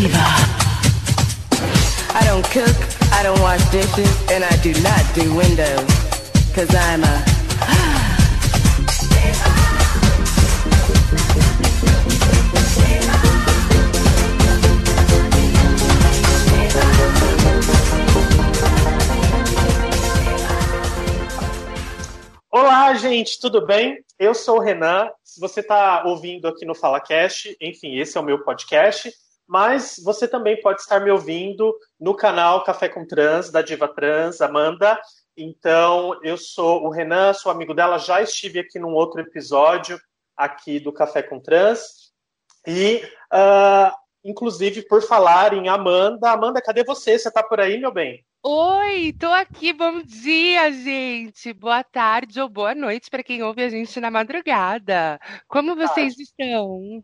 diva. I don't cook, I don't wash dishes, and I do not do windows. Cause I'm a Olá, gente, tudo bem? Eu sou o Renan. Se você está ouvindo aqui no FalaCast, enfim, esse é o meu podcast, mas você também pode estar me ouvindo no canal Café com Trans, da Diva Trans, Amanda. Então, eu sou o Renan, sou amigo dela, já estive aqui num outro episódio aqui do Café com Trans. E, uh, inclusive, por falar em Amanda, Amanda, cadê você? Você está por aí, meu bem? Oi, tô aqui. Bom dia, gente. Boa tarde ou boa noite para quem ouve a gente na madrugada. Como vocês estão?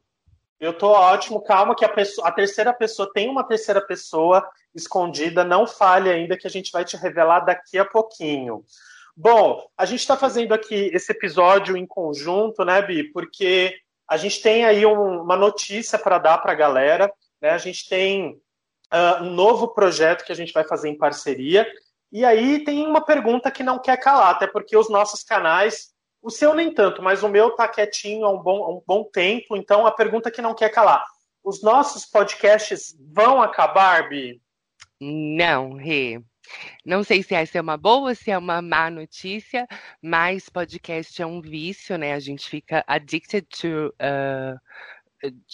Eu tô ótimo. Calma que a, pessoa, a terceira pessoa tem uma terceira pessoa escondida. Não fale ainda que a gente vai te revelar daqui a pouquinho. Bom, a gente está fazendo aqui esse episódio em conjunto, né, Bi? Porque a gente tem aí um- uma notícia para dar para a galera. Né? A gente tem ah, um novo projeto que a gente vai fazer em parceria. E aí tem uma pergunta que não quer calar, até porque os nossos canais, o seu nem tanto, mas o meu tá quietinho há um bom, um bom tempo, então a pergunta que não quer calar. Os nossos podcasts vão acabar, Bi? Não, Rê. Não sei se essa é uma boa ou se é uma má notícia, mas podcast é um vício, né? A gente fica addicted to, uh,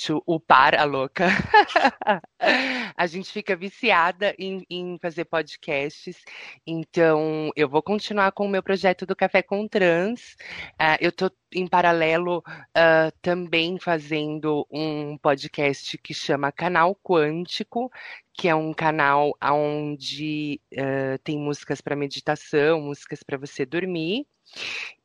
to upar a louca. a gente fica viciada em, em fazer podcasts. Então, eu vou continuar com o meu projeto do Café com Trans. Ah, eu tô em paralelo ah, também fazendo um podcast que chama Canal Quântico, que é um canal onde eh, tem músicas para meditação, músicas para você dormir.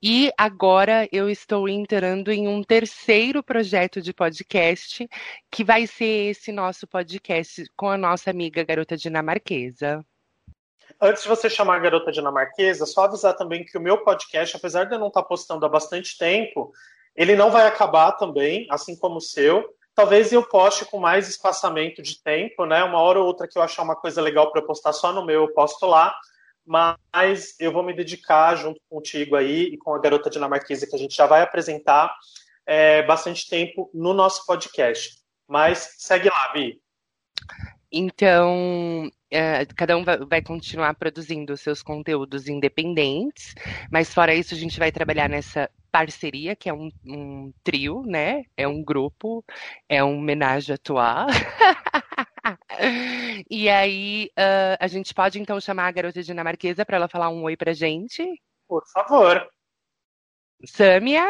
E agora eu estou entrando em um terceiro projeto de podcast, que vai ser esse nosso podcast com a nossa amiga garota dinamarquesa. Antes de você chamar a garota dinamarquesa, só avisar também que o meu podcast, apesar de eu não estar postando há bastante tempo, ele não vai acabar também, assim como o seu. Talvez eu poste com mais espaçamento de tempo, né? Uma hora ou outra que eu achar uma coisa legal para postar só no meu, eu posto lá. Mas eu vou me dedicar junto contigo aí e com a garota dinamarquesa que a gente já vai apresentar é, bastante tempo no nosso podcast. Mas segue lá, Bi. Então, eh, cada um vai, continuar produzindo seus conteúdos independentes, mas fora isso, a gente vai trabalhar nessa parceria, que é um, um trio, né? É um grupo, é um homenagem à trois. E aí, ah, a gente pode então chamar a garota dinamarquesa para ela falar um oi pra gente? Por favor. Sâmia?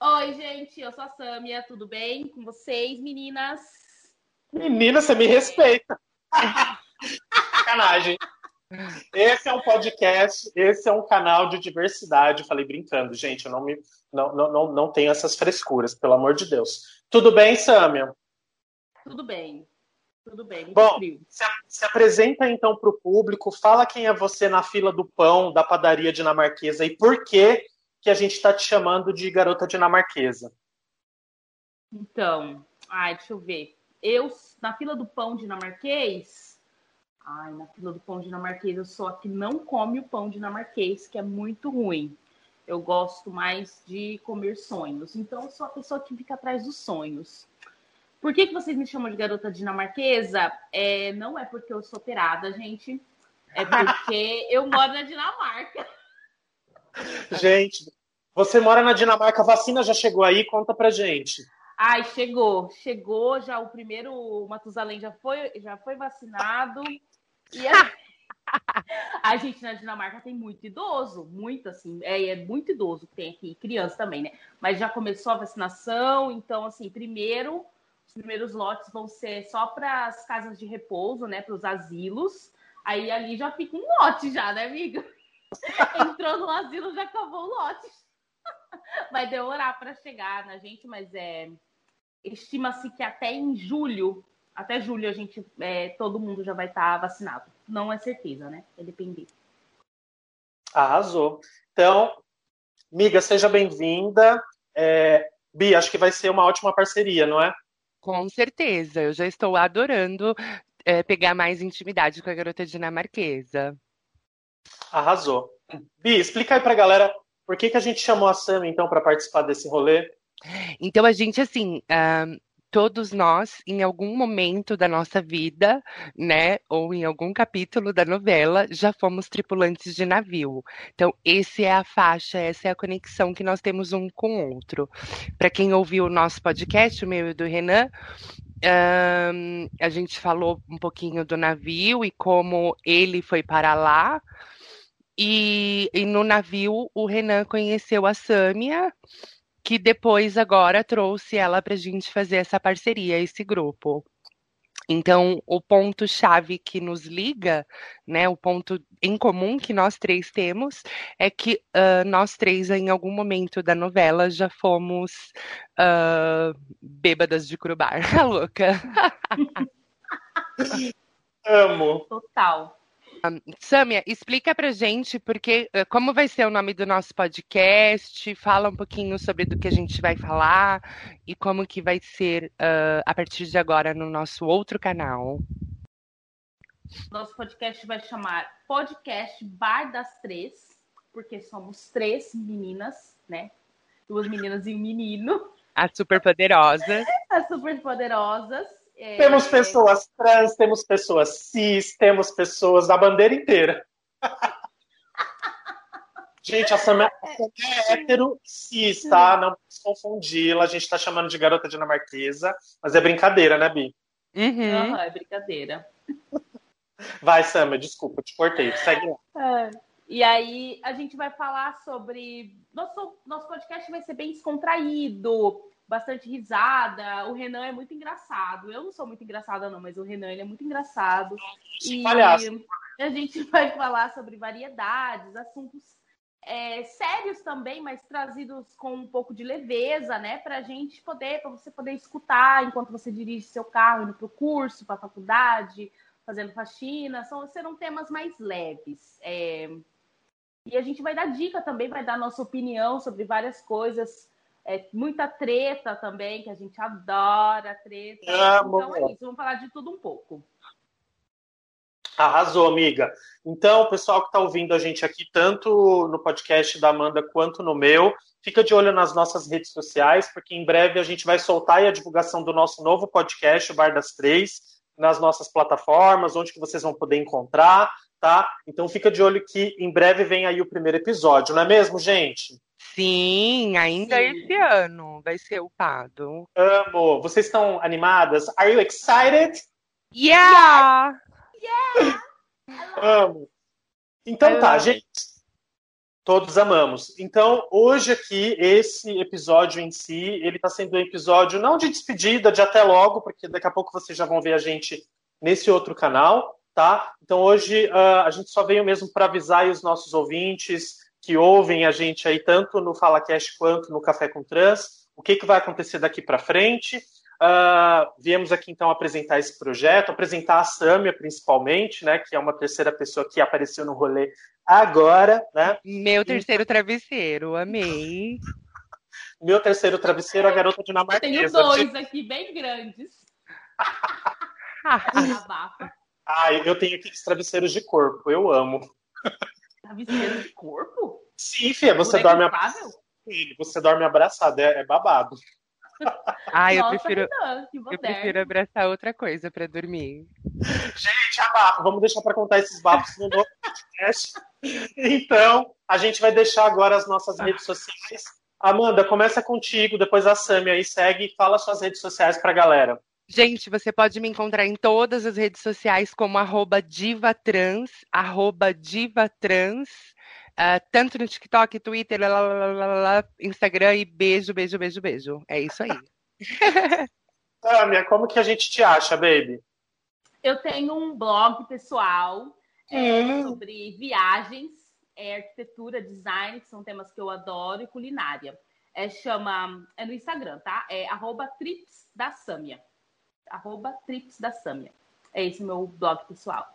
Oi, gente, eu sou a Sâmia, tudo bem com vocês, meninas? Menina, você me respeita. Sacanagem. Esse é um podcast, esse é um canal de diversidade. Eu falei brincando, gente, eu não, me, não, não, não, não tenho essas frescuras, pelo amor de Deus. Tudo bem, Sâmia? Tudo bem, tudo bem, Bom, frio. se, se apresenta então para o público, fala quem é você na fila do pão da padaria dinamarquesa e por que, que a gente está te chamando de garota dinamarquesa. Então, ai, deixa eu ver. Eu, na fila do pão dinamarquês, ai, na fila do pão dinamarquês, eu sou a que não come o pão dinamarquês, que é muito ruim. Eu gosto mais de comer sonhos. Então, eu sou a pessoa que fica atrás dos sonhos. Por que, que vocês me chamam de garota dinamarquesa? É, não é porque eu sou operada, gente. É porque eu moro na Dinamarca. Gente, você mora na Dinamarca, a vacina já chegou aí? Conta pra gente. Ai, chegou, chegou já o primeiro, o Matusalém já foi, já foi vacinado. E a, a gente na Dinamarca tem muito idoso, muito assim, é, é muito idoso que tem aqui, criança também, né? Mas já começou a vacinação, então assim, primeiro, os primeiros lotes vão ser só para as casas de repouso, né, para os asilos. Aí ali já fica um lote já, né, amiga? Entrou no asilo, já acabou o lote. Vai demorar para chegar na gente, mas é estima-se que até em julho, até julho a gente, é, todo mundo já vai estar vacinado. Não é certeza, né? Vai depender. Arrasou. Então, miga, seja bem-vinda. É, Bi, acho que vai ser uma ótima parceria, não é? Com certeza, eu já estou adorando é, pegar mais intimidade com a garota dinamarquesa. Arrasou. Bi, explica aí pra galera por que, que a gente chamou a Sam, então, para participar desse rolê. Então, a gente, assim, uh, todos nós, em algum momento da nossa vida, né, ou em algum capítulo da novela, já fomos tripulantes de navio. Então, esse é a faixa, essa é a conexão que nós temos um com o outro. Para quem ouviu o nosso podcast, o meu e do Renan, um, a gente falou um pouquinho do navio e como ele foi para lá. E, e no navio, o Renan conheceu a Sâmia, que depois agora trouxe ela para a gente fazer essa parceria, esse grupo. Então, o ponto chave que nos liga, né, o ponto em comum que nós três temos, é que uh, nós três, em algum momento da novela, já fomos uh, bêbadas de curubar. A louca. Amo. Total. Sâmia, explica pra gente porque como vai ser o nome do nosso podcast, fala um pouquinho sobre do que a gente vai falar e como que vai ser uh, a partir de agora no nosso outro canal. Nosso podcast vai chamar Podcast Bar das Três, porque somos três meninas, né? Duas meninas e um menino. As superpoderosas. As superpoderosas. É... Temos pessoas trans, temos pessoas cis, temos pessoas da bandeira inteira. gente, a Sam é, é hétero cis, tá? Não se confundi-la. A gente tá chamando de garota dinamarquesa, mas é brincadeira, né, Bi? Uhum. uhum é brincadeira. Vai, Sam, desculpa, te cortei. Segue lá. É. E aí a gente vai falar sobre. Nosso, nosso podcast vai ser bem descontraído bastante risada. O Renan é muito engraçado. Eu não sou muito engraçada, não, mas o Renan ele é muito engraçado. E Palhaço. a gente vai falar sobre variedades, assuntos é, sérios também, mas trazidos com um pouco de leveza, né? Para a gente poder, para você poder escutar enquanto você dirige seu carro, indo para o curso, para a faculdade, fazendo faxina. São, serão temas mais leves. É... E a gente vai dar dica também, vai dar nossa opinião sobre várias coisas é, muita treta também, que a gente adora treta. Então é isso, vamos falar de tudo um pouco. Arrasou, amiga. Então, o pessoal que está ouvindo a gente aqui, tanto no podcast da Amanda quanto no meu, fica de olho nas nossas redes sociais, porque em breve a gente vai soltar a divulgação do nosso novo podcast, o Bar das Três, nas nossas plataformas, onde que vocês vão poder encontrar, tá? Então fica de olho que em breve vem aí o primeiro episódio, não é mesmo, gente? Sim, ainda Sim. esse ano vai ser upado. Amo. Vocês estão animadas? Are you excited? Yeah! Yeah! Amo. Então tá, gente. Todos amamos. Então, hoje aqui, esse episódio em si, ele tá sendo um episódio não de despedida, de até logo, porque daqui a pouco vocês já vão ver a gente nesse outro canal, tá? Então, hoje uh, a gente só veio mesmo para avisar os nossos ouvintes, que ouvem a gente aí tanto no FalaCast quanto no Café com Trans, o que, que vai acontecer daqui para frente. Uh, viemos aqui então apresentar esse projeto, apresentar a Sâmia principalmente, né, que é uma terceira pessoa que apareceu no rolê agora, né? Meu terceiro travesseiro, amei. Meu terceiro travesseiro, a garota dinamarquesa. Tenho dois aqui bem grandes. ah, eu tenho aqueles travesseiros de corpo, eu amo. Travesseiro de corpo? Sim, filha, você dorme abraçado. Você dorme abraçado, é, é babado. Ah, eu Nossa, prefiro, eu prefiro abraçar outra coisa para dormir. Gente, abafo, vamos deixar para contar esses bafos no novo podcast. Então, a gente vai deixar agora as nossas redes sociais. Amanda, começa contigo, depois a Sami aí segue e fala suas redes sociais para a galera. Gente, você pode me encontrar em todas as redes sociais como arroba divatrans, arroba divatrans, uh, tanto no TikTok, Twitter, lá, lá, lá, Instagram e beijo, beijo, beijo, beijo. É isso aí. Tâmia, como que a gente te acha, baby? Eu tenho um blog pessoal é, hum. sobre viagens, é, arquitetura, design, que são temas que eu adoro, e culinária. É, chama, é no Instagram, tá? É arroba trips da Sâmia arroba Trips da Samia. É esse meu blog pessoal.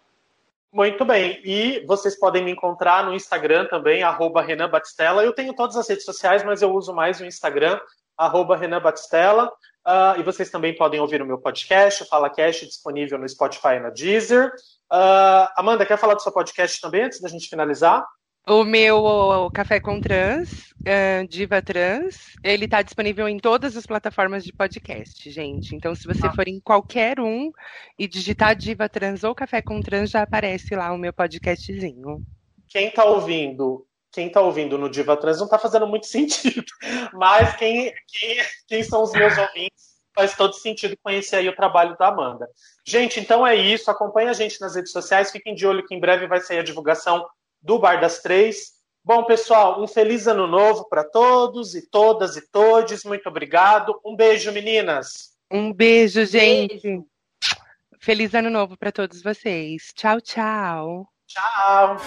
Muito bem. E vocês podem me encontrar no Instagram também, arroba Renan Batistella. Eu tenho todas as redes sociais, mas eu uso mais o Instagram, arroba Renan Batistella. Uh, e vocês também podem ouvir o meu podcast, o Fala Cast, disponível no Spotify e na Deezer. Uh, Amanda, quer falar do seu podcast também, antes da gente finalizar? O meu o Café com Trans, uh, Diva Trans, ele está disponível em todas as plataformas de podcast, gente. Então, se você ah. for em qualquer um e digitar Diva Trans ou Café com Trans, já aparece lá o meu podcastzinho. Quem está ouvindo quem está ouvindo no Diva Trans não está fazendo muito sentido. Mas quem, quem, quem, são os meus ouvintes faz todo sentido conhecer aí o trabalho da Amanda. Gente, então é isso. Acompanhe a gente nas redes sociais. Fiquem de olho que em breve vai sair a divulgação do Bar das Três. Bom, pessoal, um feliz ano novo para todos e todas e todes. Muito obrigado. Um beijo, meninas. Um beijo, gente. Beijo. Feliz ano novo para todos vocês. Tchau, tchau. Tchau.